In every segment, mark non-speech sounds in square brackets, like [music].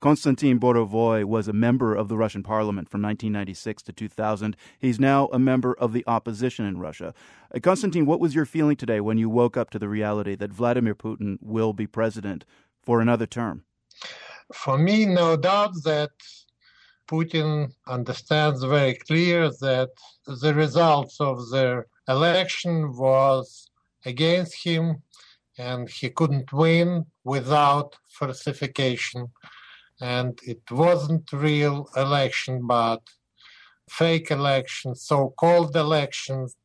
Konstantin Borovoi was a member of the Russian parliament from 1996 to 2000. He's now a member of the opposition in Russia. Uh, Konstantin, what was your feeling today when you woke up to the reality that Vladimir Putin will be president for another term? For me, no doubt that Putin understands very clear that the results of the election was against him and he couldn't win without falsification and it wasn't real election but fake elections so-called elections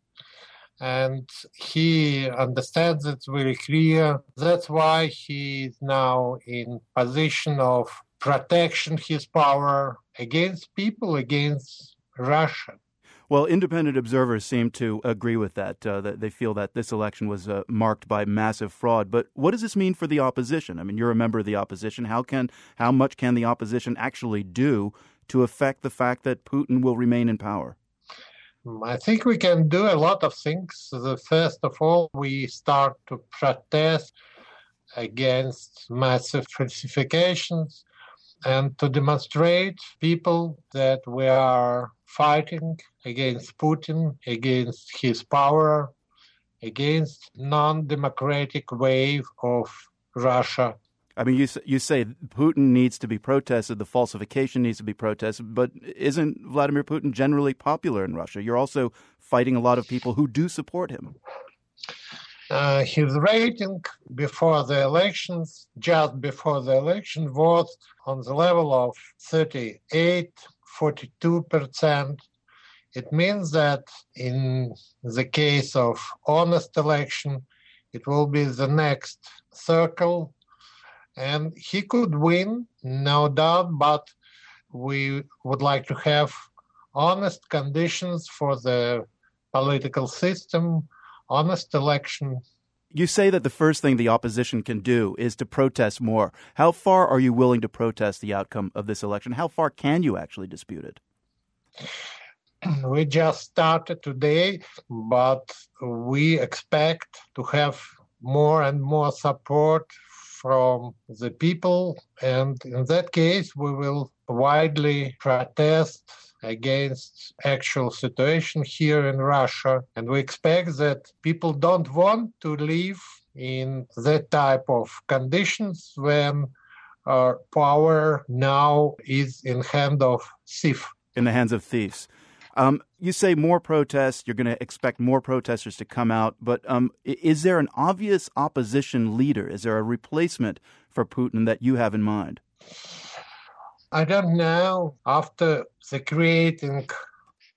and he understands it very clear. That's why he is now in position of protection his power against people against russia well, independent observers seem to agree with that. Uh, that they feel that this election was uh, marked by massive fraud. But what does this mean for the opposition? I mean, you're a member of the opposition. How can how much can the opposition actually do to affect the fact that Putin will remain in power? I think we can do a lot of things. The first of all, we start to protest against massive falsifications and to demonstrate people that we are fighting against Putin, against his power, against non-democratic wave of Russia. I mean, you you say Putin needs to be protested, the falsification needs to be protested, but isn't Vladimir Putin generally popular in Russia? You're also fighting a lot of people who do support him. Uh, his rating before the elections, just before the election, was on the level of 38, 42 percent. It means that in the case of honest election, it will be the next circle, and he could win, no doubt. But we would like to have honest conditions for the political system, honest election. You say that the first thing the opposition can do is to protest more. How far are you willing to protest the outcome of this election? How far can you actually dispute it? [clears throat] We just started today, but we expect to have more and more support from the people. And in that case, we will widely protest against actual situation here in Russia. And we expect that people don't want to live in that type of conditions when power now is in hand of thief. In the hands of thieves. Um, you say more protests. You're going to expect more protesters to come out, but um, is there an obvious opposition leader? Is there a replacement for Putin that you have in mind? I don't know. After the creating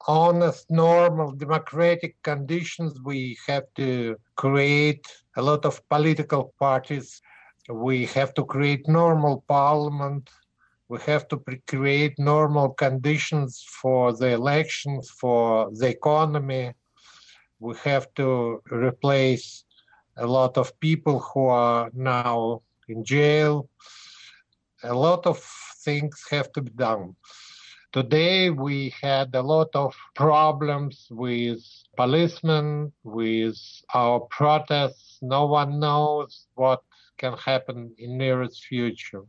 honest, normal, democratic conditions, we have to create a lot of political parties. We have to create normal parliament. We have to create normal conditions for the elections, for the economy. We have to replace a lot of people who are now in jail. A lot of things have to be done. Today we had a lot of problems with policemen, with our protests. No one knows what can happen in nearest future.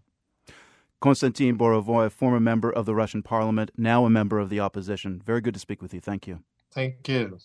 Konstantin Borovoi, former member of the Russian parliament, now a member of the opposition. Very good to speak with you. Thank you. Thank you.